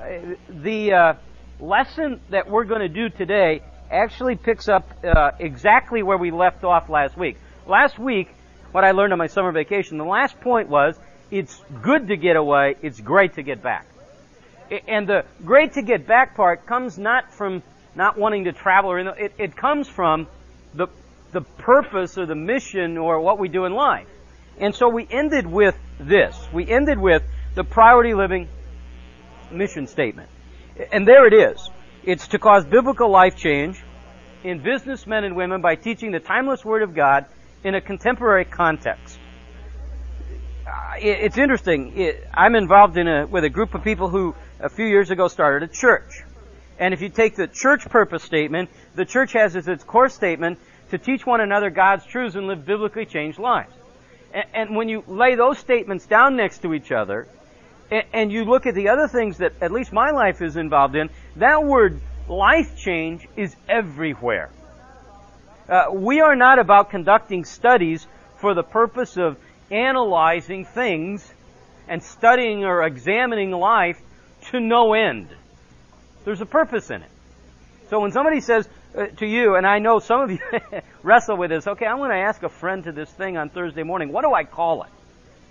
Uh, the uh, lesson that we're going to do today actually picks up uh, exactly where we left off last week. Last week, what I learned on my summer vacation, the last point was it's good to get away, it's great to get back. And the great to get back part comes not from not wanting to travel, or it, it comes from the, the purpose or the mission or what we do in life. And so we ended with this. We ended with the priority living mission statement. And there it is. It's to cause biblical life change in businessmen and women by teaching the timeless Word of God in a contemporary context. Uh, it's interesting. I'm involved in a, with a group of people who a few years ago started a church. And if you take the church purpose statement, the church has as its core statement to teach one another God's truths and live biblically changed lives. And when you lay those statements down next to each other, and you look at the other things that at least my life is involved in, that word life change is everywhere. Uh, we are not about conducting studies for the purpose of analyzing things and studying or examining life to no end. There's a purpose in it. So when somebody says uh, to you, and I know some of you wrestle with this, okay, I'm going to ask a friend to this thing on Thursday morning. What do I call it?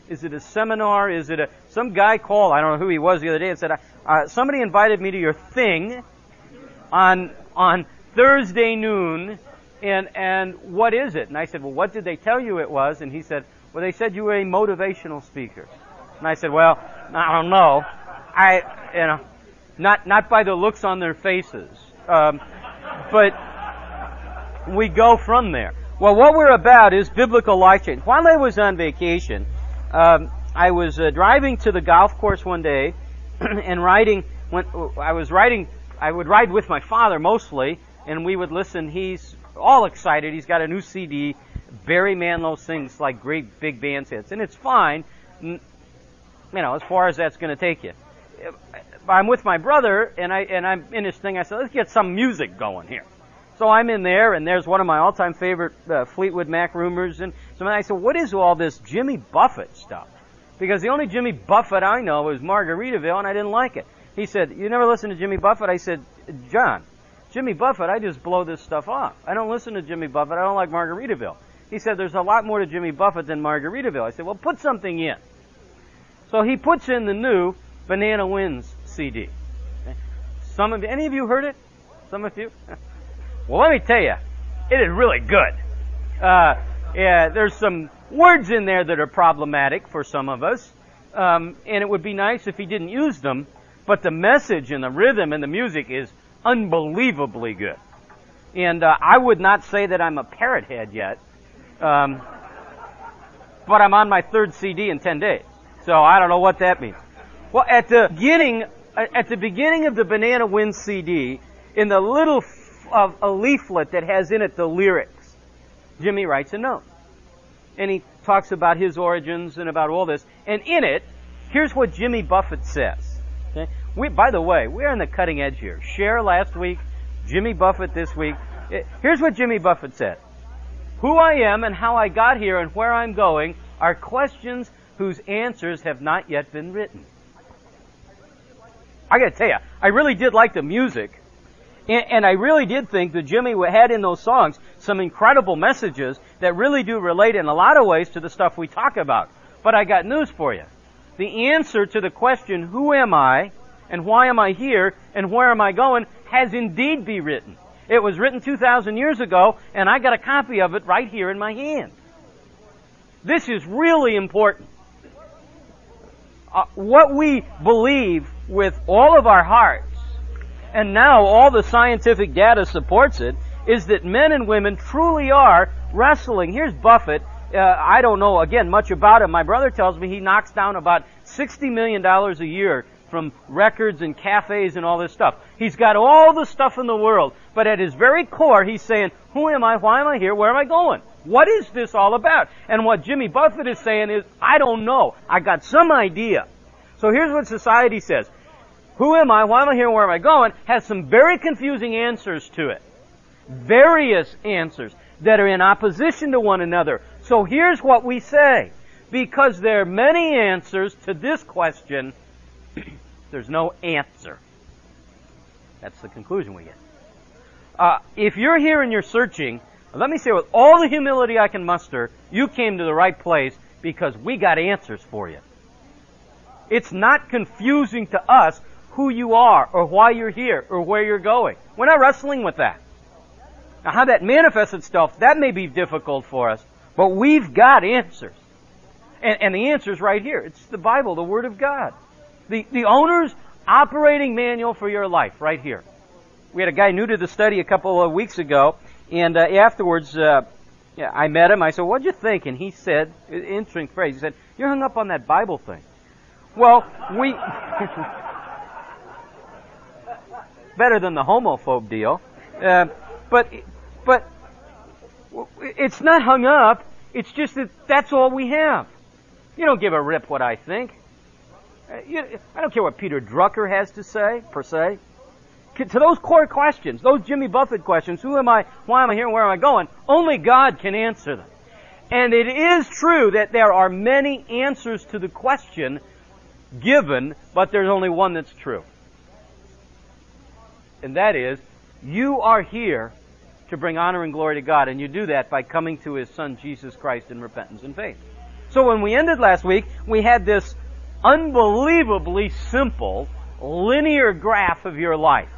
Is it a seminar? Is it a some guy called? I don't know who he was the other day and said, uh, somebody invited me to your thing on on Thursday noon, and and what is it? And I said, well, what did they tell you it was? And he said, well, they said you were a motivational speaker. And I said, well, I don't know. I you know, not not by the looks on their faces, um, but we go from there. Well, what we're about is biblical life change. While I was on vacation, um, I was uh, driving to the golf course one day and riding. When I was riding, I would ride with my father mostly, and we would listen. He's all excited. He's got a new CD. Barry Manilow sings like great big band hits, and it's fine. You know, as far as that's going to take you. I'm with my brother, and I and I'm in this thing. I said, let's get some music going here. So I'm in there, and there's one of my all-time favorite uh, Fleetwood Mac Rumours, and so I said, what is all this Jimmy Buffett stuff? Because the only Jimmy Buffett I know was Margaritaville, and I didn't like it. He said, you never listen to Jimmy Buffett? I said, John, Jimmy Buffett, I just blow this stuff off. I don't listen to Jimmy Buffett. I don't like Margaritaville. He said, there's a lot more to Jimmy Buffett than Margaritaville. I said, well, put something in. So he puts in the new Banana Wind CD. Some of any of you heard it? Some of you? Well, let me tell you, it is really good. Uh, yeah, there's some words in there that are problematic for some of us, um, and it would be nice if he didn't use them. But the message and the rhythm and the music is unbelievably good. And uh, I would not say that I'm a parrot head yet, um, but I'm on my third CD in ten days, so I don't know what that means. Well, at the beginning, at the beginning of the Banana Wind CD, in the little of a leaflet that has in it the lyrics, Jimmy writes a note. And he talks about his origins and about all this. And in it, here's what Jimmy Buffett says. Okay? We, by the way, we're on the cutting edge here. Cher last week, Jimmy Buffett this week. Eh, here's what Jimmy Buffett said. Who I am and how I got here and where I'm going are questions whose answers have not yet been written. I gotta tell you, I really did like the music and, and I really did think that Jimmy had in those songs some incredible messages that really do relate in a lot of ways to the stuff we talk about. But I got news for you. The answer to the question, who am I, and why am I here, and where am I going, has indeed been written. It was written 2,000 years ago, and I got a copy of it right here in my hand. This is really important. Uh, what we believe with all of our heart and now all the scientific data supports it, is that men and women truly are wrestling. Here's Buffett. Uh, I don't know, again, much about him. My brother tells me he knocks down about $60 million a year from records and cafes and all this stuff. He's got all the stuff in the world, but at his very core, he's saying, who am I? Why am I here? Where am I going? What is this all about? And what Jimmy Buffett is saying is, I don't know. I got some idea. So here's what society says who am I? Why am I here? Where am I going? Has some very confusing answers to it. Various answers that are in opposition to one another. So here's what we say. Because there are many answers to this question, There's no answer. That's the conclusion we get. Uh, if you're here and you're searching, let me say with all the humility I can muster, you came to the right place because we got answers for you. It's not confusing to us who you are or why you're here or where you're going. We're not wrestling with that. Now how that manifests itself, that may be difficult for us, but we've got answers. And, and the is right here. It's the Bible, the Word of God. The, the owner's operating manual for your life, right here. We had a guy new to the study a couple of weeks ago, and uh, afterwards, uh, I met him. I said, "What'd you think?" And he said, interesting phrase. He said, "You're hung up on that Bible thing." Well, we better than the homophobe deal, uh, but but it's not hung up. It's just that that's all we have. You don't give a rip what I think. Uh, I don't care what Peter Drucker has to say, per se. To those core questions, those Jimmy Buffett questions, who am I, why am I here, and where am I going, only God can answer them. And it is true that there are many answers to the question given, but there's only one that's true. And that is, you are here to bring honor and glory to God, and you do that by coming to His Son Jesus Christ in repentance and faith. So when we ended last week, we had this unbelievably simple linear graph of your life.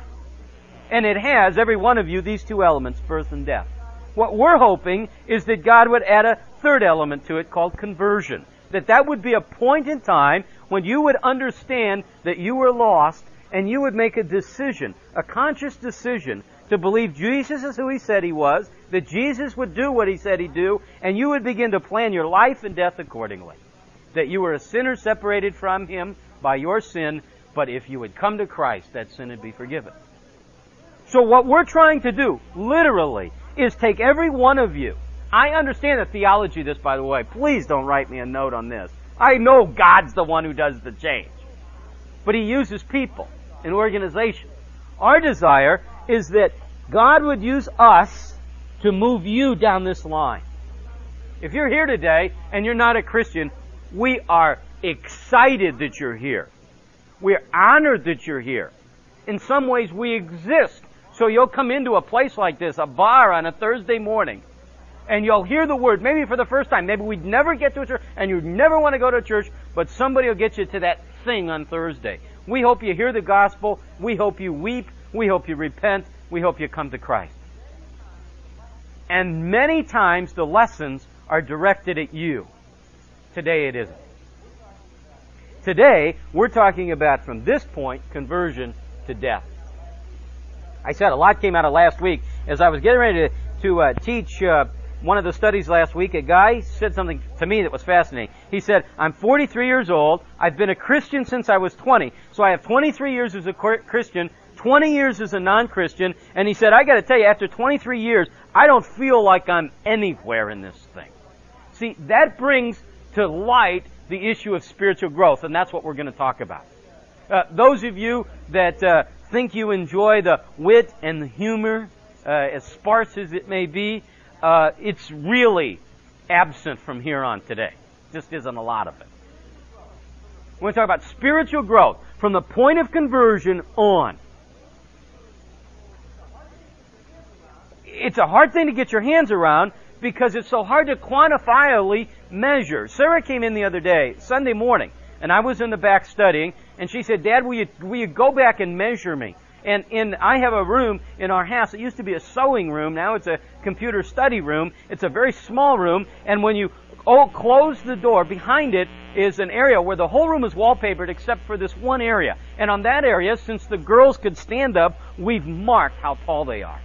And it has, every one of you, these two elements, birth and death. What we're hoping is that God would add a third element to it called conversion. That that would be a point in time when you would understand that you were lost and you would make a decision, a conscious decision to believe Jesus is who he said he was, that Jesus would do what he said he'd do, and you would begin to plan your life and death accordingly. That you were a sinner separated from him by your sin, but if you would come to Christ, that sin would be forgiven. So what we're trying to do, literally, is take every one of you. I understand the theology of this, by the way. Please don't write me a note on this. I know God's the one who does the change. But He uses people and organization. Our desire is that God would use us to move you down this line. If you're here today and you're not a Christian, we are excited that you're here. We're honored that you're here. In some ways, we exist. So you'll come into a place like this, a bar on a Thursday morning, and you'll hear the word, maybe for the first time. Maybe we'd never get to a church, and you'd never want to go to a church, but somebody will get you to that thing on Thursday. We hope you hear the gospel. We hope you weep. We hope you repent. We hope you come to Christ. And many times the lessons are directed at you. Today it isn't. Today, we're talking about from this point, conversion to death. I said a lot came out of last week. As I was getting ready to, to uh, teach uh, one of the studies last week, a guy said something to me that was fascinating. He said, I'm 43 years old. I've been a Christian since I was 20. So I have 23 years as a Christian, 20 years as a non-Christian. And he said, I gotta tell you, after 23 years, I don't feel like I'm anywhere in this thing. See, that brings to light the issue of spiritual growth, and that's what we're going to talk about. Uh, those of you that uh, think you enjoy the wit and the humor, uh, as sparse as it may be, uh, it's really absent from here on today. Just isn't a lot of it. We're going to talk about spiritual growth from the point of conversion on. It's a hard thing to get your hands around because it's so hard to quantifiably measure. Sarah came in the other day, Sunday morning, and I was in the back studying, and she said, Dad, will you, will you go back and measure me? And in, I have a room in our house. It used to be a sewing room. Now it's a computer study room. It's a very small room. And when you oh, close the door, behind it is an area where the whole room is wallpapered except for this one area. And on that area, since the girls could stand up, we've marked how tall they are.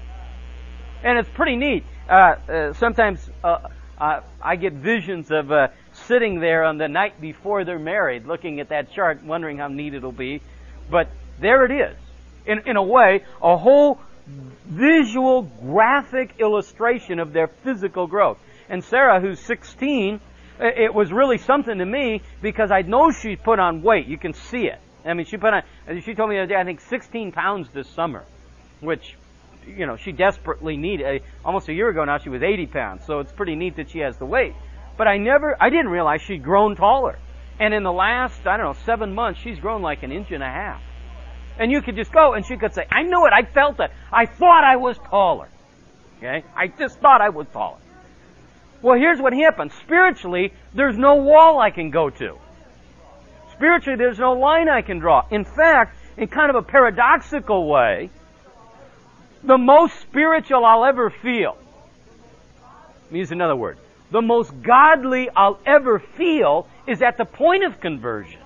And it's pretty neat. Uh, uh, sometimes uh, I get visions of uh, sitting there on the night before they're married, looking at that chart, wondering how neat it'll be. But there it is. In, in a way, a whole visual, graphic illustration of their physical growth. And Sarah, who's 16, it was really something to me because I know she put on weight. You can see it. I mean, she put on, she told me the other day, I think 16 pounds this summer, which you know, she desperately needed, almost a year ago now she was 80 pounds, so it's pretty neat that she has the weight. But I never, I didn't realize she'd grown taller. And in the last, I don't know, seven months, she's grown like an inch and a half. And you could just go and she could say, I knew it, I felt it. I thought I was taller. Okay? I just thought I was taller. Well, here's what happens. Spiritually, there's no wall I can go to. Spiritually, there's no line I can draw. In fact, in kind of a paradoxical way, the most spiritual I'll ever feel, means another word, the most godly I'll ever feel is at the point of conversion.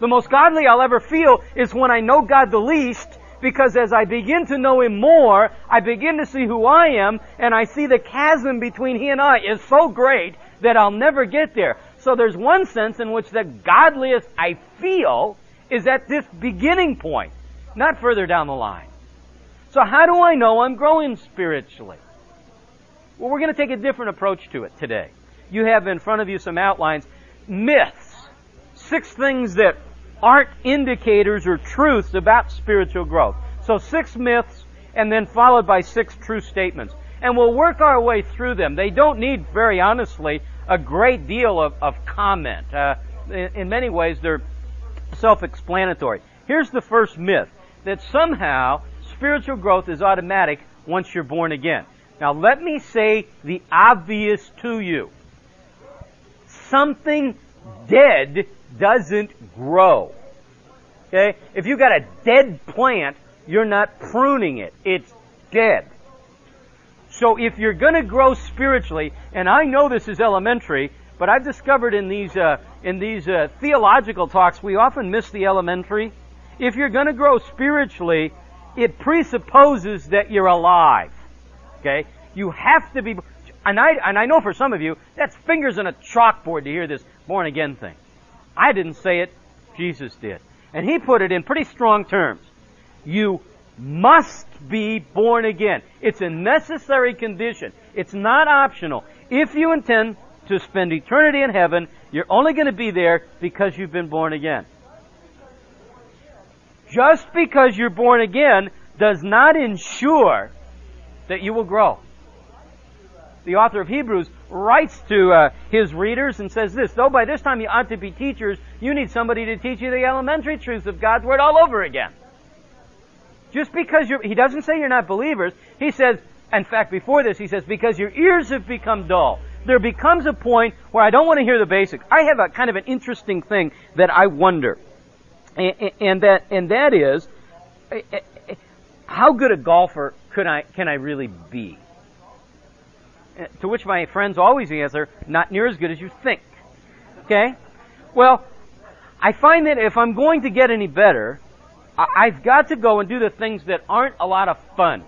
The most godly I'll ever feel is when I know God the least because as I begin to know Him more, I begin to see who I am and I see the chasm between He and I is so great that I'll never get there. So there's one sense in which the godliest I feel is at this beginning point, not further down the line. So how do I know I'm growing spiritually? Well, we're going to take a different approach to it today. You have in front of you some outlines, myths, six things that aren't indicators or truths about spiritual growth. So six myths and then followed by six true statements. And we'll work our way through them. They don't need, very honestly, a great deal of, of comment. Uh, in, in many ways, they're self-explanatory. Here's the first myth, that somehow spiritual growth is automatic once you're born again. Now let me say the obvious to you. Something dead doesn't grow. Okay? If you've got a dead plant, you're not pruning it. It's dead. So if you're going to grow spiritually, and I know this is elementary, but I've discovered in these uh, in these uh, theological talks we often miss the elementary. If you're going to grow spiritually, it presupposes that you're alive. Okay, you have to be. And I and I know for some of you that's fingers on a chalkboard to hear this born again thing. I didn't say it, Jesus did. And he put it in pretty strong terms. You must be born again. It's a necessary condition. It's not optional. If you intend to spend eternity in heaven, you're only going to be there because you've been born again. Just because you're born again does not ensure that you will grow. The author of Hebrews writes to uh, his readers and says this, though by this time you ought to be teachers, you need somebody to teach you the elementary truths of God's Word all over again. Just because you're, he doesn't say you're not believers, he says, in fact, before this, he says, because your ears have become dull. There becomes a point where I don't want to hear the basics. I have a kind of an interesting thing that I wonder. And, and that, and that is, how good a golfer could I, can I really be? To which my friends always answer, not near as good as you think. Okay? Well, I find that if I'm going to get any better, I've got to go and do the things that aren't a lot of fun.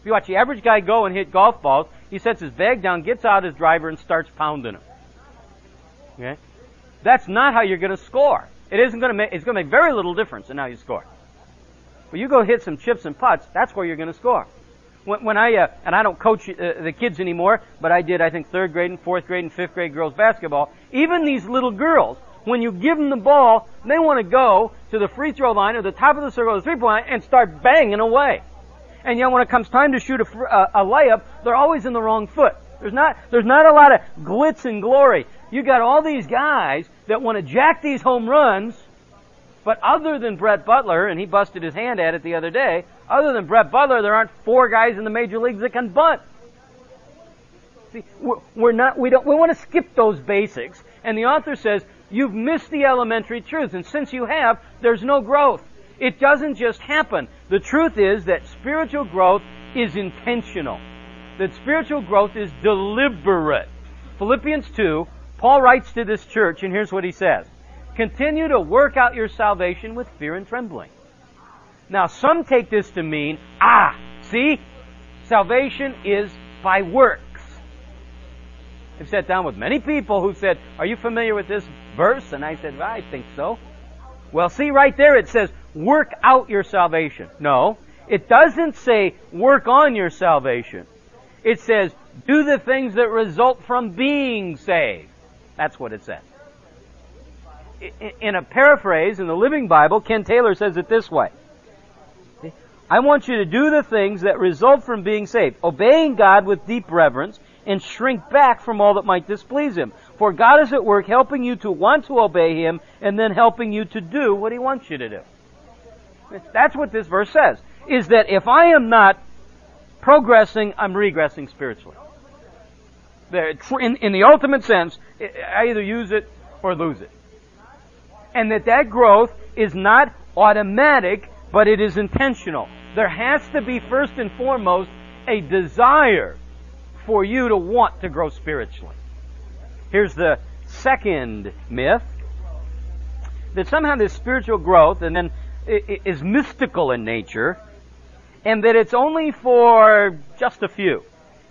If you watch the average guy go and hit golf balls, he sets his bag down, gets out his driver, and starts pounding them. Okay? That's not how you're going to score. It isn't going to make, it's going to make very little difference in how you score. But you go hit some chips and putts, that's where you're going to score when, when I, uh, and I don't coach uh, the kids anymore, but I did, I think, third grade and fourth grade and fifth grade girls basketball. Even these little girls, when you give them the ball, they want to go to the free throw line or the top of the circle, the three point line, and start banging away. And yet when it comes time to shoot a, a, a layup, they're always in the wrong foot. There's not, there's not a lot of glitz and glory. You got all these guys that want to jack these home runs, but other than Brett Butler, and he busted his hand at it the other day, other than Brett Butler, there aren't four guys in the major leagues that can bunt. See, we're not, we don't, we want to skip those basics. And the author says, you've missed the elementary truths. And since you have, there's no growth. It doesn't just happen. The truth is that spiritual growth is intentional. That spiritual growth is deliberate. Philippians 2, Paul writes to this church, and here's what he says. Continue to work out your salvation with fear and trembling. Now, some take this to mean, ah, see, salvation is by works. I've sat down with many people who said, Are you familiar with this verse? And I said, well, I think so. Well, see right there it says, work out your salvation. No, it doesn't say work on your salvation. It says, do the things that result from being saved. That's what it says. In a paraphrase in the Living Bible, Ken Taylor says it this way. I want you to do the things that result from being saved, obeying God with deep reverence, and shrink back from all that might displease Him. For God is at work helping you to want to obey Him and then helping you to do what He wants you to do. That's what this verse says. Is that if I am not progressing, I'm regressing spiritually. In, the ultimate sense, I either use it or lose it. And that that growth is not automatic, but it is intentional. There has to be first and foremost a desire for you to want to grow spiritually. Here's the second myth that somehow this spiritual growth and then is mystical in nature and that it's only for just a few.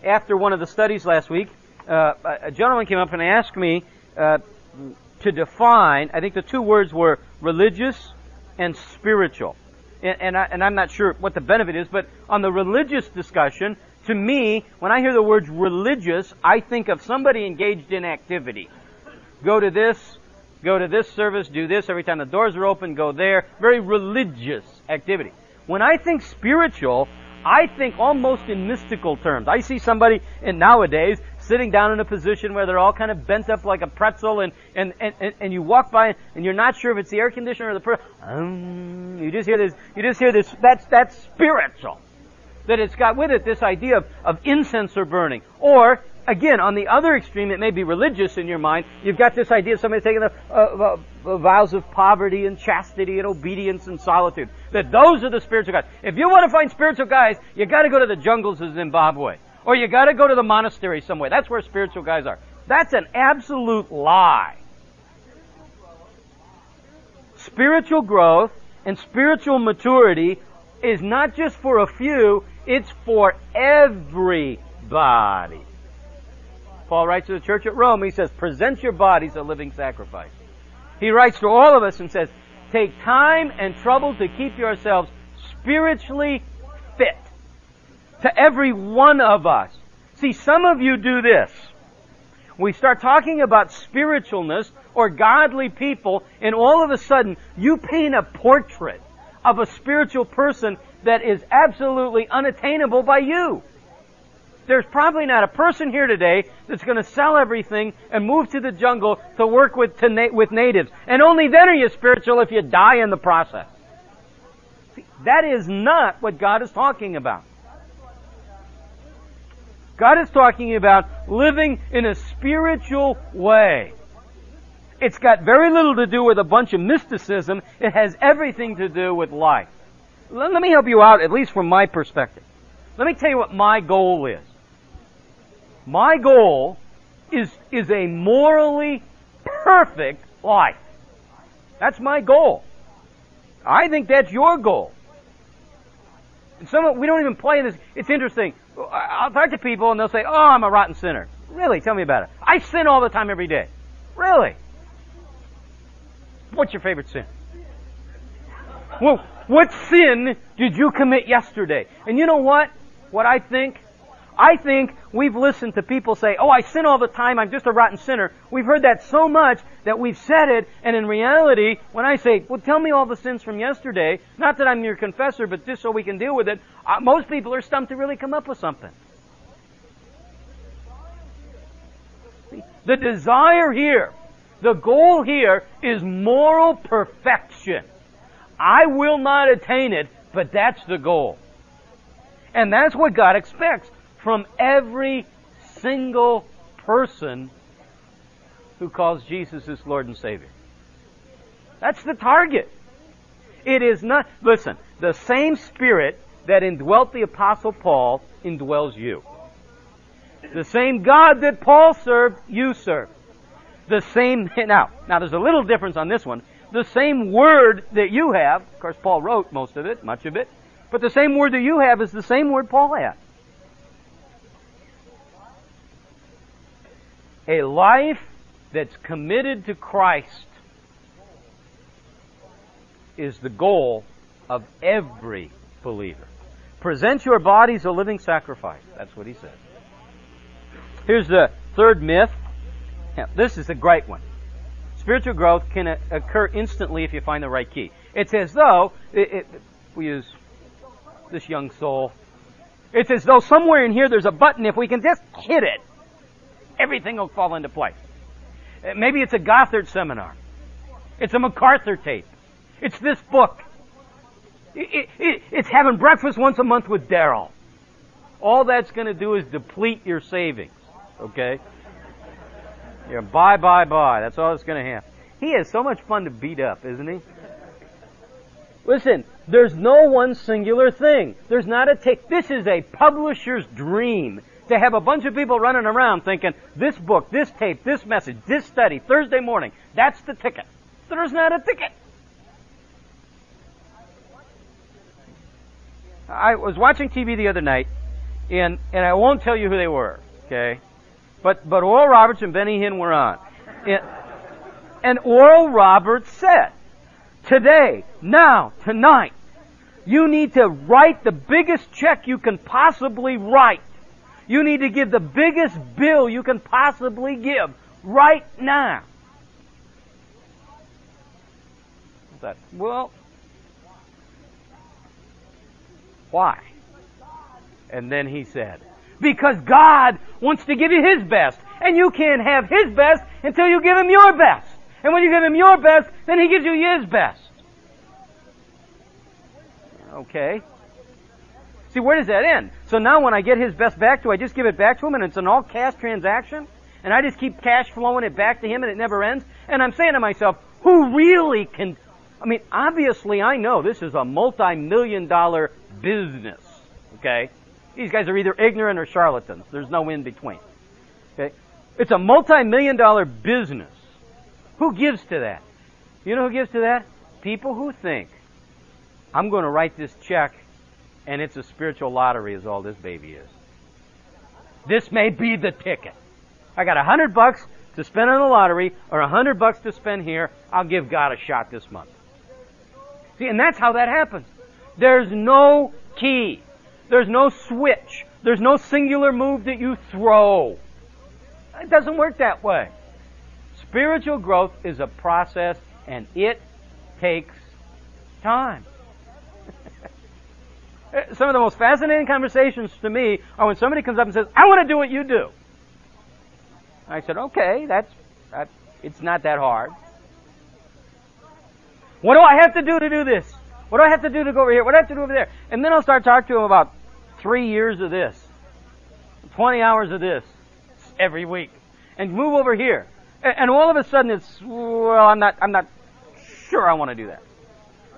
After one of the studies last week, uh, a gentleman came up and asked me uh, to define, I think the two words were religious and spiritual. And, and, I, and I'm not sure what the benefit is, but on the religious discussion, to me, when I hear the words religious, I think of somebody engaged in activity. Go to this, go to this service, do this every time the doors are open, go there. Very religious activity. When I think spiritual, I think almost in mystical terms. I see somebody in nowadays sitting down in a position where they're all kind of bent up like a pretzel and, and, and, and you walk by and you're not sure if it's the air conditioner or the per- um, you just hear this you just hear this that's that's spiritual that it's got with it this idea of, of incense or burning or again, on the other extreme, it may be religious in your mind. You've got this idea of somebody taking the uh, uh, uh, vows of poverty and chastity and obedience and solitude. That those are the spiritual guys. If you want to find spiritual guys, you got to go to the jungles of Zimbabwe, or you got to go to the monastery somewhere. That's where spiritual guys are. That's an absolute lie. Spiritual growth and spiritual maturity is not just for a few, it's for everybody. Paul writes to the church at Rome, he says, present your bodies a living sacrifice. He writes to all of us and says, take time and trouble to keep yourselves spiritually fit. To every one of us. See, some of you do this. We start talking about spiritualness or godly people, and all of a sudden, you paint a portrait of a spiritual person that is absolutely unattainable by you there's probably not a person here today that's going to sell everything and move to the jungle to work with, to na- with natives. And only then are you spiritual if you die in the process. See, that is not what God is talking about. God is talking about living in a spiritual way. It's got very little to do with a bunch of mysticism. It has everything to do with life. Let, me help you out, at least from my perspective. Let me tell you what my goal is. My goal is, is a morally perfect life. That's my goal. I think that's your goal. And some we don't even play in this. It's interesting. I'll talk to people and they'll say, "Oh, I'm a rotten sinner." Really? Tell me about it. I sin all the time, every day. Really? What's your favorite sin? Well, what sin did you commit yesterday? And you know what? What I think I think we've listened to people say, oh, I sin all the time, I'm just a rotten sinner. We've heard that so much that we've said it, and in reality, when I say, well, tell me all the sins from yesterday, not that I'm your confessor, but just so we can deal with it, uh, most people are stumped to really come up with something. The desire here, the goal here is moral perfection. I will not attain it, but that's the goal. And that's what God expects from every single person who calls Jesus his Lord and Savior. That's the target. It is not, listen, the same Spirit that indwelt the Apostle Paul indwells you. The same God that Paul served, you serve. The same, now, now there's a little difference on this one. The same word that you have, of course Paul wrote most of it, much of it, but the same word that you have is the same word Paul had. A life that's committed to Christ is the goal of every believer. Present your bodies a living sacrifice. That's what he said. Here's the third myth. Now, this is a great one. Spiritual growth can occur instantly if you find the right key. It's as though, it, it, we use this young soul, it's as though somewhere in here there's a button, if we can just hit it, everything will fall into place. Uh, maybe it's a Gothard seminar. It's a MacArthur tape. It's this book. It, it, it's having breakfast once a month with Daryl. All that's going to do is deplete your savings. Okay? Yeah, bye, bye, bye. That's all that's going to happen. He is so much fun to beat up, isn't he? Listen, there's no one singular thing. There's not a tick. This is a publisher's dream to have a bunch of people running around thinking, this book, this tape, this message, this study, Thursday morning, that's the ticket. There's not a ticket. I was watching TV the other night, and, and I won't tell you who they were, okay? But, but Oral Roberts and Benny Hinn were on. And, and Oral Roberts said, today, now, tonight, you need to write the biggest check you can possibly write. You need to give the biggest bill you can possibly give right now. That, well, why? And then he said, because God wants to give you His best. And you can't have His best until you give Him your best. And when you give Him your best, then He gives you His best. Okay. See, where does that end? So now when I get His best back, do I just give it back to Him and it's an all cash transaction? And I just keep cash flowing it back to Him and it never ends? And I'm saying to myself, who really can, I mean, obviously I know this is a multi-million dollar business. Okay? These guys are either ignorant or charlatans. There's no in between. Okay? It's a multi-million dollar business. Who gives to that? You know who gives to that? People who think, I'm going to write this check and it's a spiritual lottery is all this baby is. This may be the ticket. I got a hundred bucks to spend on the lottery or a hundred bucks to spend here. I'll give God a shot this month. See, and that's how that happens. There's no key. There's no switch. There's no singular move that you throw. It doesn't work that way. Spiritual growth is a process and it takes time. Some of the most fascinating conversations to me are when somebody comes up and says, I want to do what you do. I said, okay, that's, that, it's not that hard. What do I have to do to do this? What do I have to do to go over here? What do I have to do over there? And then I'll start talking to him about three years of this, 20 hours of this every week, and move over here. And all of a sudden it's, well, I'm not, I'm not sure I want to do that.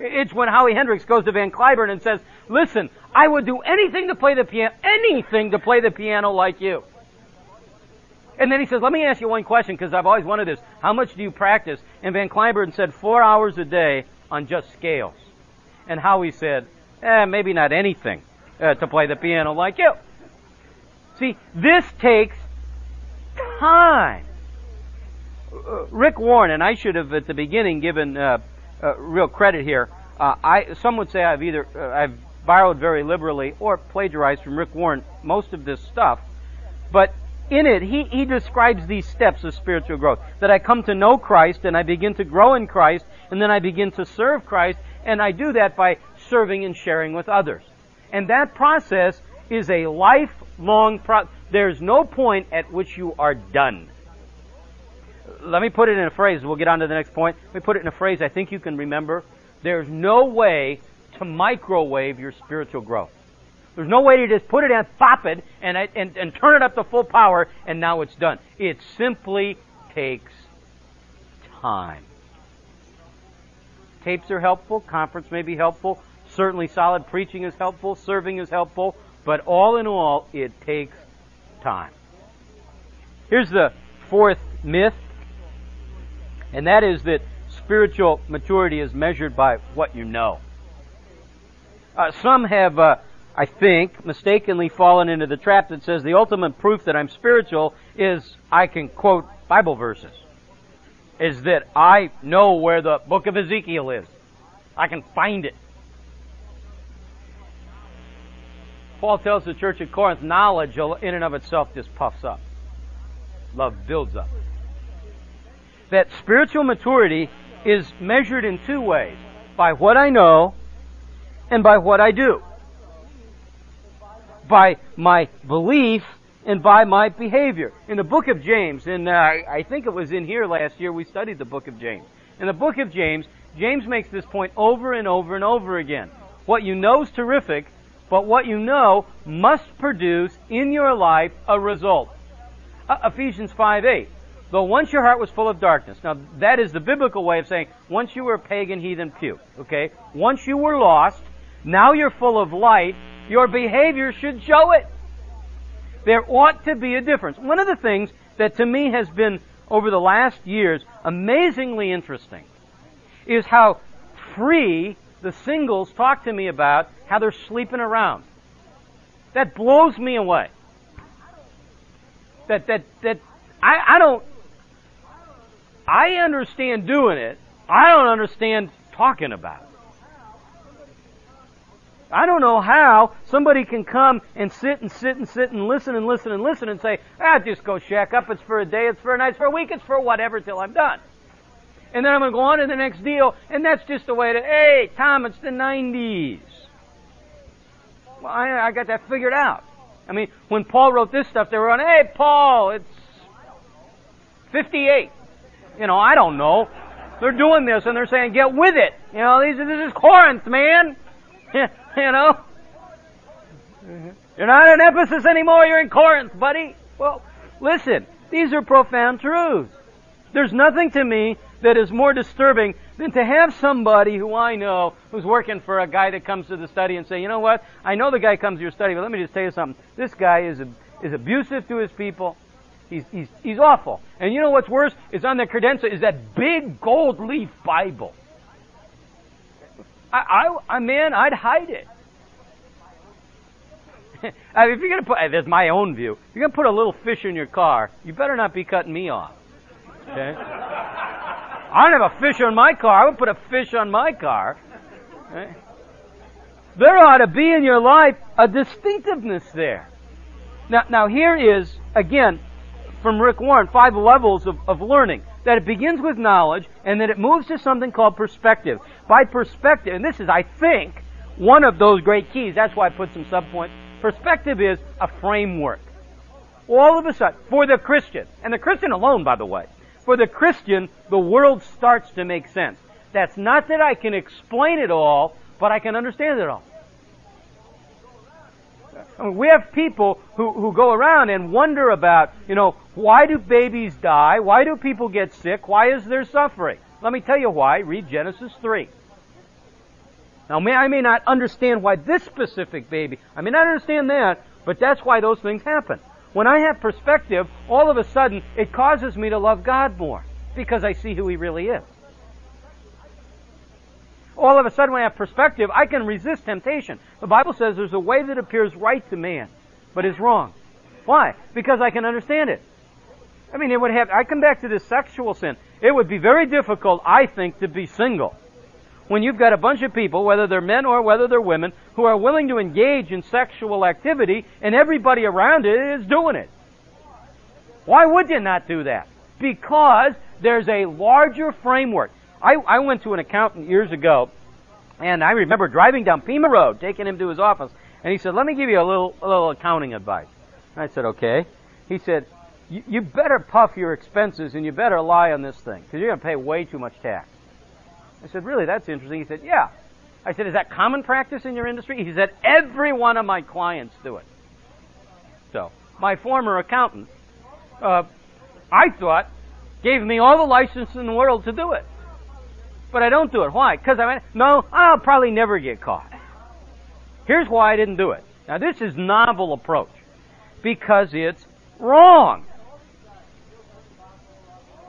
It's when Howie Hendricks goes to Van Cliburn and says, listen, I would do anything to play the piano, anything to play the piano like you. And then he says, let me ask you one question because I've always wanted this. How much do you practice? And Van Cliburn said, four hours a day on just scales. And Howie said, eh, maybe not anything uh, to play the piano like you. See, this takes time. Uh, Rick Warren, and I should have at the beginning given uh, uh real credit here. Uh, I some would say I've either I've borrowed very liberally or plagiarized from Rick Warren most of this stuff, but in it, he, he describes these steps of spiritual growth. That I come to know Christ and I begin to grow in Christ and then I begin to serve Christ and I do that by serving and sharing with others. And that process is a lifelong process. There's no point at which you are done. Let me put it in a phrase. We'll get on to the next point. Let me put it in a phrase I think you can remember. There's no way to microwave your spiritual growth. There's no way to just put it in, pop it, and, and, and turn it up to full power, and now it's done. It simply takes time. Tapes are helpful. Conference may be helpful. Certainly solid preaching is helpful. Serving is helpful. But all in all, it takes time. Here's the fourth myth. And that is that spiritual maturity is measured by what you know. Uh, some have, uh, I think, mistakenly fallen into the trap that says the ultimate proof that I'm spiritual is I can quote Bible verses is that I know where the book of Ezekiel is. I can find it. Paul tells the church at Corinth, knowledge in and of itself just puffs up. Love builds up. That spiritual maturity is measured in two ways. By what I know and by what I do. By my belief and by my behavior. In the book of James, and uh, I think it was in here last year, we studied the book of James. In the book of James, James makes this point over and over and over again. What you know is terrific, but what you know must produce in your life a result. Uh, Ephesians 5 8. Though once your heart was full of darkness. Now, that is the biblical way of saying once you were a pagan, heathen, puke. Okay? Once you were lost, now you're full of light, your behavior should show it. There ought to be a difference. One of the things that to me has been over the last years amazingly interesting is how free the singles talk to me about how they're sleeping around. That blows me away. That, that, that, I, I don't, I understand doing it. I don't understand talking about it. I don't know how somebody can come and sit and sit and sit and listen and listen and listen and say, ah, just go shack up. It's for a day, it's for a night, it's for a week, it's for whatever till I'm done. And then I'm going to go on to the next deal, and that's just the way to, hey, Tom, it's the 90s. Well, I, I got that figured out. I mean, when Paul wrote this stuff, they were on, hey, Paul, it's 58. You know, I don't know. They're doing this and they're saying, get with it. You know, this is Corinth, man. you know? You're not in Ephesus anymore, you're in Corinth, buddy. Well, listen, these are profound truths. There's nothing to me that is more disturbing than to have somebody who I know who's working for a guy that comes to the study and say, you know what? I know the guy comes to your study, but let me just tell you something. This guy is, is abusive to his people. He's, he's, he's awful. And you know what's worse? Is on the credenza is that big gold leaf Bible. I, I, man, I'd hide it. I mean, if you're gonna put, that's my own view. If you're gonna put a little fish in your car, you better not be cutting me off. Okay? I don't have a fish on my car. I would put a fish on my car. There ought to be in your life a distinctiveness there. Now, now here is again from Rick Warren five levels of, of learning that it begins with knowledge and that it moves to something called perspective. By perspective, and this is, I think, one of those great keys. That's why I put some subpoints. Perspective is a framework. All of a sudden, for the Christian, and the Christian alone, by the way, for the Christian, the world starts to make sense. That's not that I can explain it all, but I can understand it all. We have people who, who go around and wonder about, you know, why do babies die? Why do people get sick? Why is there suffering? Let me tell you why. Read Genesis 3. Now, may, I may not understand why this specific baby, I may not understand that, but that's why those things happen. When I have perspective, all of a sudden, it causes me to love God more because I see who He really is all of a sudden when I have perspective, I can resist temptation. The Bible says there's a way that appears right to man, but is wrong. Why? Because I can understand it. I mean, it would have, I come back to this sexual sin. It would be very difficult, I think, to be single. When you've got a bunch of people, whether they're men or whether they're women, who are willing to engage in sexual activity and everybody around it is doing it. Why would you not do that? Because there's a larger framework. I, I went to an accountant years ago, and I remember driving down Pima Road, taking him to his office, and he said, "Let me give you a little a little accounting advice." And I said, "Okay." He said, "You better puff your expenses and you better lie on this thing because you're going to pay way too much tax." I said, "Really? That's interesting." He said, "Yeah." I said, "Is that common practice in your industry?" He said, "Every one of my clients do it." So, my former accountant, uh, I thought, gave me all the license in the world to do it but I don't do it. Why? Because I mean, no, I'll probably never get caught. Here's why I didn't do it. Now this is novel approach. Because it's wrong.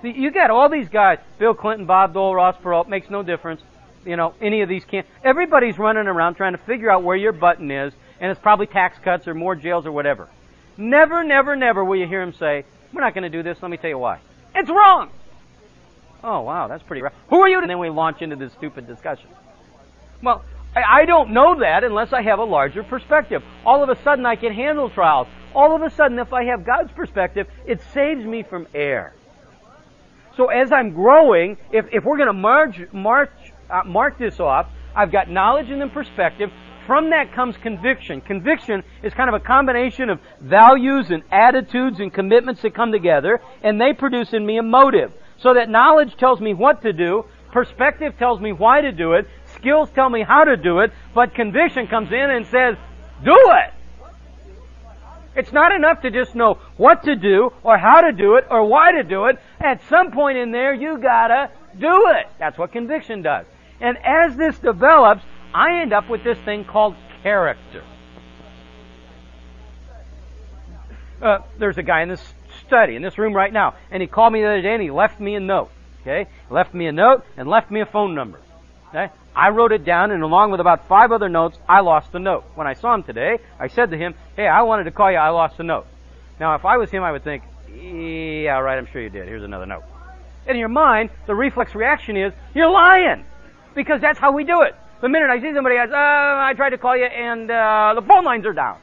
See, you got all these guys, Bill Clinton, Bob Dole, Ross Perot, makes no difference. You know, any of these can't. Everybody's running around trying to figure out where your button is, and it's probably tax cuts or more jails or whatever. Never, never, never will you hear him say, we're not going to do this, let me tell you why. It's wrong! Oh, wow, that's pretty rough. Who are you? And then we launch into this stupid discussion. Well, I, don't know that unless I have a larger perspective. All of a sudden I can handle trials. All of a sudden, if I have God's perspective, it saves me from error. So as I'm growing, if, if we're going to march, march, uh, mark this off, I've got knowledge and then perspective. From that comes conviction. Conviction is kind of a combination of values and attitudes and commitments that come together, and they produce in me a motive. So that knowledge tells me what to do, perspective tells me why to do it, skills tell me how to do it, but conviction comes in and says, do it! It's not enough to just know what to do, or how to do it, or why to do it. At some point in there, you gotta do it. That's what conviction does. And as this develops, I end up with this thing called character. Uh, there's a guy in this study, in this room right now, and he called me the other day and he left me a note. Okay? Left me a note and left me a phone number. Okay? I wrote it down and along with about five other notes, I lost the note. When I saw him today, I said to him, hey, I wanted to call you, I lost the note. Now, if I was him, I would think, yeah, right, I'm sure you did. Here's another note. In your mind, the reflex reaction is, you're lying! Because that's how we do it. The minute I see somebody, I uh, I tried to call you and uh, the phone lines are down.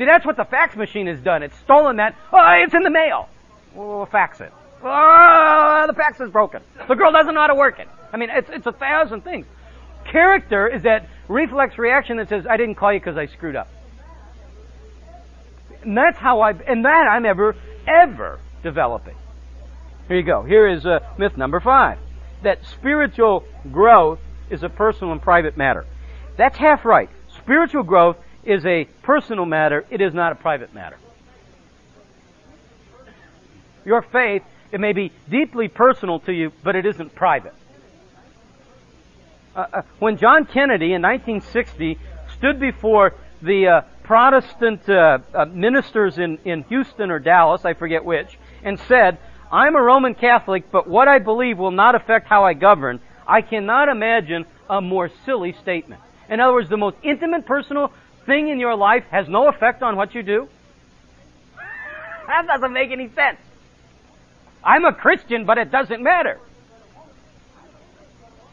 See, that's what the fax machine has done. It's stolen that. Oh, it's in the mail. We'll fax it. Oh, the fax is broken. The girl doesn't know how to work it. I mean, it's, it's a thousand things. Character is that reflex reaction that says, I didn't call you because I screwed up. And that's how I, and that I'm ever, ever developing. Here you go. Here is uh, myth number five. That spiritual growth is a personal and private matter. That's half right. Spiritual growth is a personal matter. It is not a private matter. Your faith, it may be deeply personal to you, but it isn't private. Uh, uh, when John Kennedy in 1960 stood before the uh, Protestant uh, uh, ministers in, in Houston or Dallas, I forget which, and said, I'm a Roman Catholic, but what I believe will not affect how I govern, I cannot imagine a more silly statement. In other words, the most intimate personal thing in your life has no effect on what you do? That doesn't make any sense. I'm a Christian, but it doesn't matter.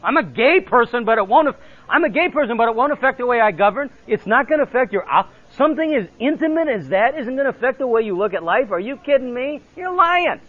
I'm a gay person, but it won't. I'm a gay person, but it won't affect the way I govern. It's not going to affect your. Something as intimate as that isn't going to affect the way you look at life. Are you kidding me? You're lying.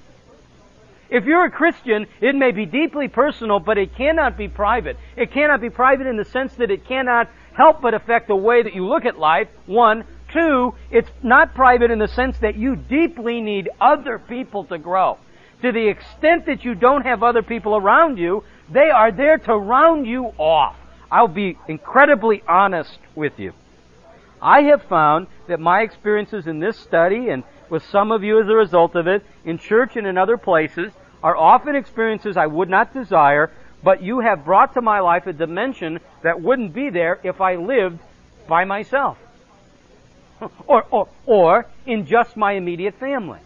If you're a Christian, it may be deeply personal, but it cannot be private. It cannot be private in the sense that it cannot help but affect the way that you look at life. One. Two, it's not private in the sense that you deeply need other people to grow. To the extent that you don't have other people around you, they are there to round you off. I'll be incredibly honest with you. I have found that my experiences in this study and with some of you as a result of it, in church and in other places, are often experiences I would not desire, but you have brought to my life a dimension that wouldn't be there if I lived by myself. or, or, or in just my immediate family.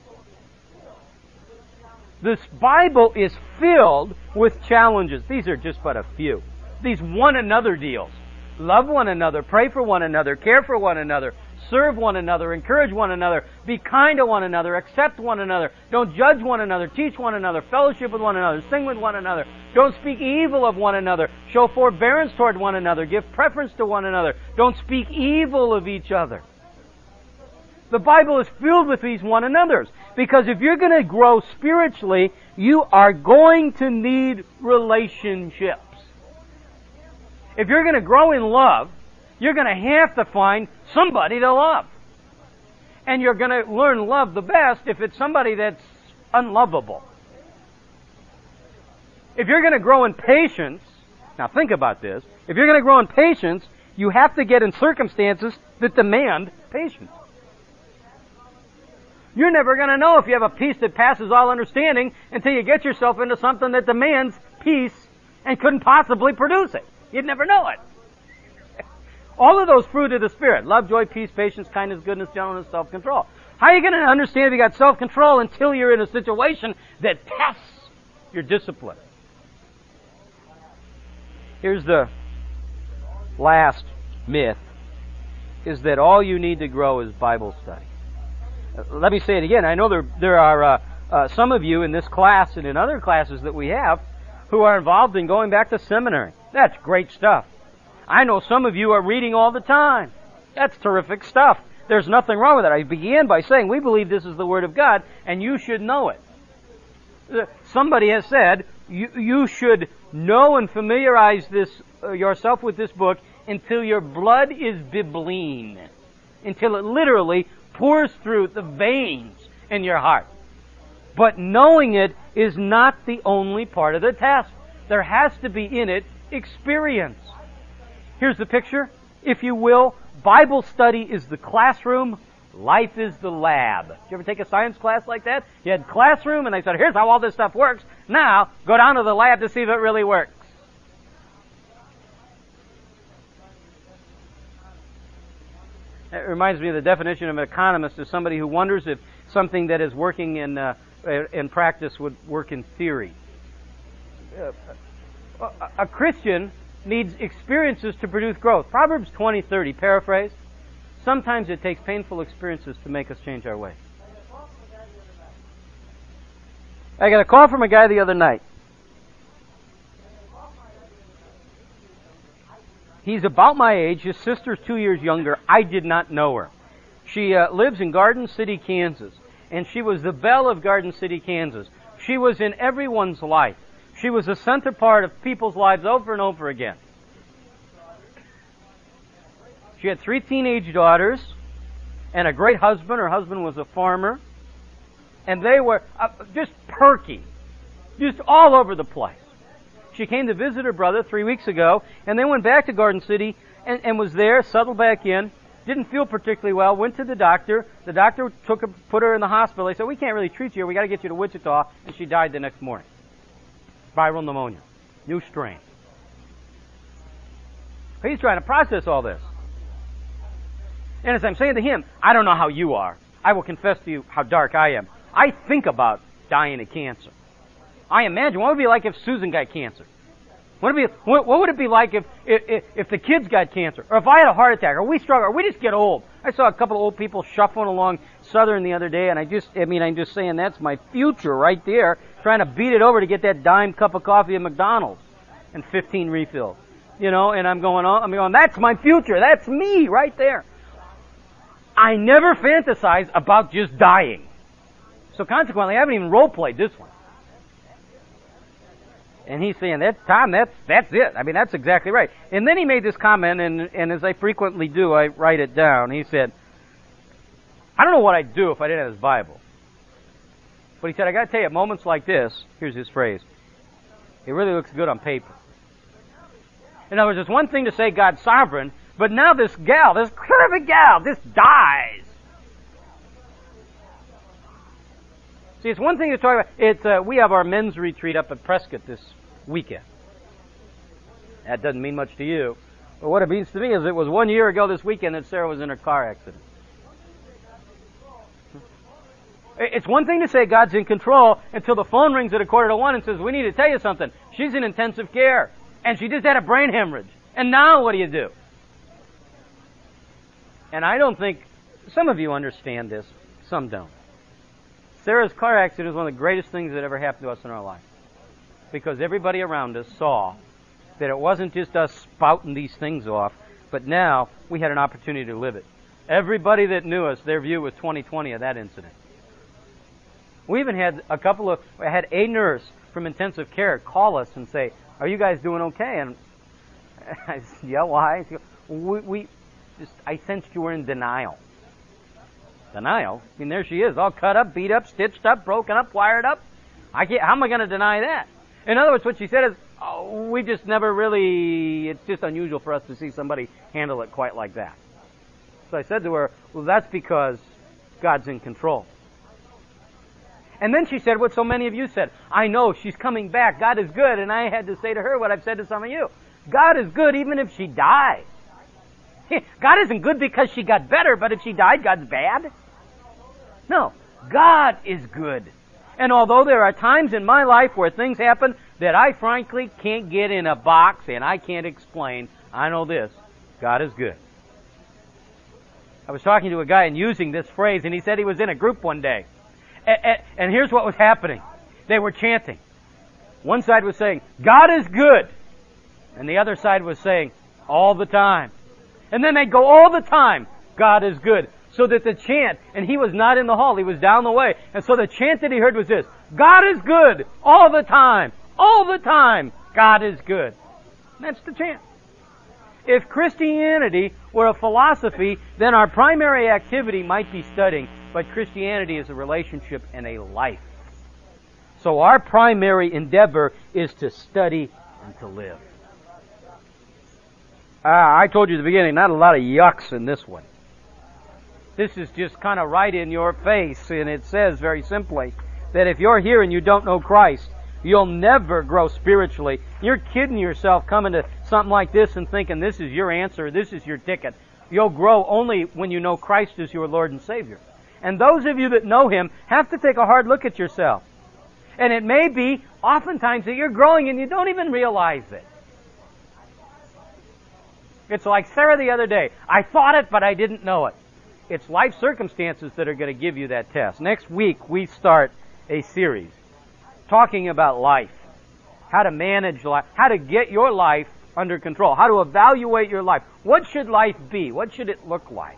This Bible is filled with challenges. These are just but a few. These one another deals. Love one another, pray for one another, care for one another, serve one another, encourage one another, be kind to one another, accept one another, don't judge one another, teach one another, fellowship with one another, sing with one another, don't speak evil of one another, show forbearance toward one another, give preference to one another, don't speak evil of each other. The Bible is filled with these one another's. Because if you're going to grow spiritually, you are going to need relationships. If you're going to grow in love, you're going to have to find somebody to love. And you're going to learn love the best if it's somebody that's unlovable. If you're going to grow in patience, now think about this. If you're going to grow in patience, you have to get in circumstances that demand patience. You're never going to know if you have a peace that passes all understanding until you get yourself into something that demands peace and couldn't possibly produce it. You'd never know it. All of those fruit of the Spirit love, joy, peace, patience, kindness, goodness, gentleness, self control. How are you going to understand if you got self control until you're in a situation that tests your discipline? Here's the last myth is that all you need to grow is Bible study. Uh, let me say it again. I know there, there are uh, uh, some of you in this class and in other classes that we have who are involved in going back to seminary. That's great stuff. I know some of you are reading all the time. That's terrific stuff. There's nothing wrong with that. I began by saying we believe this is the Word of God and you should know it. Uh, somebody has said, you, you should know and familiarize this, uh, yourself with this book until your blood is bibline. Until it literally pours through the veins in your heart. But knowing it is not the only part of the test. There has to be in it experience. Here's the picture, if you will. Bible study is the classroom. Life is the lab. Did you ever take a science class like that? You had classroom and they said, here's how all this stuff works. Now, go down to the lab to see if it really works. It reminds me of the definition of an economist as somebody who wonders if something that is working in, uh, in practice would work in theory. Uh, a Christian needs experiences to produce growth. Proverbs 20:30, paraphrase. Sometimes it takes painful experiences to make us change our ways. I got a call from a guy the other night. He's about my age. His sister's two years younger. I did not know her. She uh, lives in Garden City, Kansas, and she was the belle of Garden City, Kansas. She was in everyone's life. She was the center part of people's lives over and over again. She had three teenage daughters and a great husband. Her husband was a farmer. And they were uh, just perky, just all over the place. She came to visit her brother three weeks ago, and then went back to Garden City and, and was there, settled back in, didn't feel particularly well, went to the doctor. The doctor took her, put her in the hospital. They said, we can't really treat you. We gotta get you to Wichita. And she died the next morning. Viral pneumonia. New strain. He's trying to process all this. And as I'm saying to him, I don't know how you are. I will confess to you how dark I am. I think about dying of cancer. I imagine what would it be like if Susan got cancer? What would it be, what, would it be like if, if, if the kids got cancer? Or if I had a heart attack? Or we struggle? Or we just get old? I saw a couple of old people shuffling along Southern the other day and I just, I mean, I'm just saying that's my future right there, trying to beat it over to get that dime cup of coffee at McDonald's and 15 refills. You know, and I'm going on, I'm going, that's my future. That's me right there. I never fantasize about just dying. So consequently, I haven't even role played this one. And he's saying, that Tom, that's, that's it. I mean, that's exactly right. And then he made this comment, and, and as I frequently do, I write it down. He said, I don't know what I'd do if I didn't have his Bible. But he said, I gotta tell you, at moments like this, here's his phrase, it really looks good on paper. In other words, it's one thing to say God's sovereign, but now this gal, this curvy gal, this dies. See, it's one thing to talk about. It's uh, we have our men's retreat up at Prescott this weekend. That doesn't mean much to you, but what it means to me is it was one year ago this weekend that Sarah was in a car accident. It's one thing to say God's in control until the phone rings at a quarter to one and says, we need to tell you something. She's in intensive care. And she just had a brain hemorrhage. And now what do you do? And I don't think some of you understand this, some don't. Sarah's car accident is one of the greatest things that ever happened to us in our life. Because everybody around us saw that it wasn't just us spouting these things off, but now we had an opportunity to live it. Everybody that knew us, their view was 2020 of that incident. We even had a couple of, I had a nurse from intensive care call us and say, are you guys doing okay? And I said, yeah, why? We, we, just, I sensed you were in denial. Denial? I mean, there she is, all cut up, beat up, stitched up, broken up, wired up. I can't, how am I going to deny that? In other words, what she said is, oh, we just never really, it's just unusual for us to see somebody handle it quite like that. So I said to her, well, that's because God's in control. And then she said what so many of you said. I know she's coming back. God is good. And I had to say to her what I've said to some of you. God is good even if she dies. God isn't good because she got better, but if she died, God's bad? No. God is good. And although there are times in my life where things happen that I frankly can't get in a box and I can't explain, I know this. God is good. I was talking to a guy and using this phrase and he said he was in a group one day. Eh, eh, and here's what was happening. They were chanting. One side was saying, God is good. And the other side was saying, all the time. And then they'd go all the time, God is good. So that the chant, and he was not in the hall, he was down the way. And so the chant that he heard was this, God is good all the time, all the time, God is good. That's the chant. If Christianity were a philosophy, then our primary activity might be studying, but Christianity is a relationship and a life. So our primary endeavor is to study and to live. Ah, I told you at the beginning, not a lot of yucks in this one. This is just kind of right in your face, and it says very simply that if you're here and you don't know Christ, you'll never grow spiritually. You're kidding yourself coming to something like this and thinking this is your answer, this is your ticket. You'll grow only when you know Christ is your Lord and Savior. And those of you that know Him have to take a hard look at yourself. And it may be oftentimes that you're growing and you don't even realize it. It's like Sarah the other day. I thought it, but I didn't know it. It's life circumstances that are going to give you that test. Next week, we start a series talking about life. How to manage life. How to get your life under control. How to evaluate your life. What should life be? What should it look like?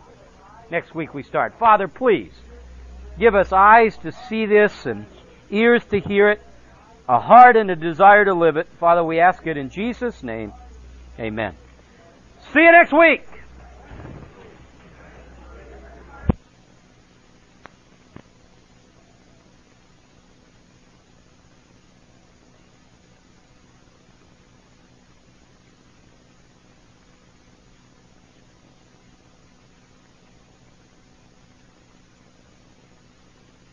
Next week we start. Father, please give us eyes to see this and ears to hear it, a heart and a desire to live it. Father, we ask it in Jesus' name. Amen. See you next week.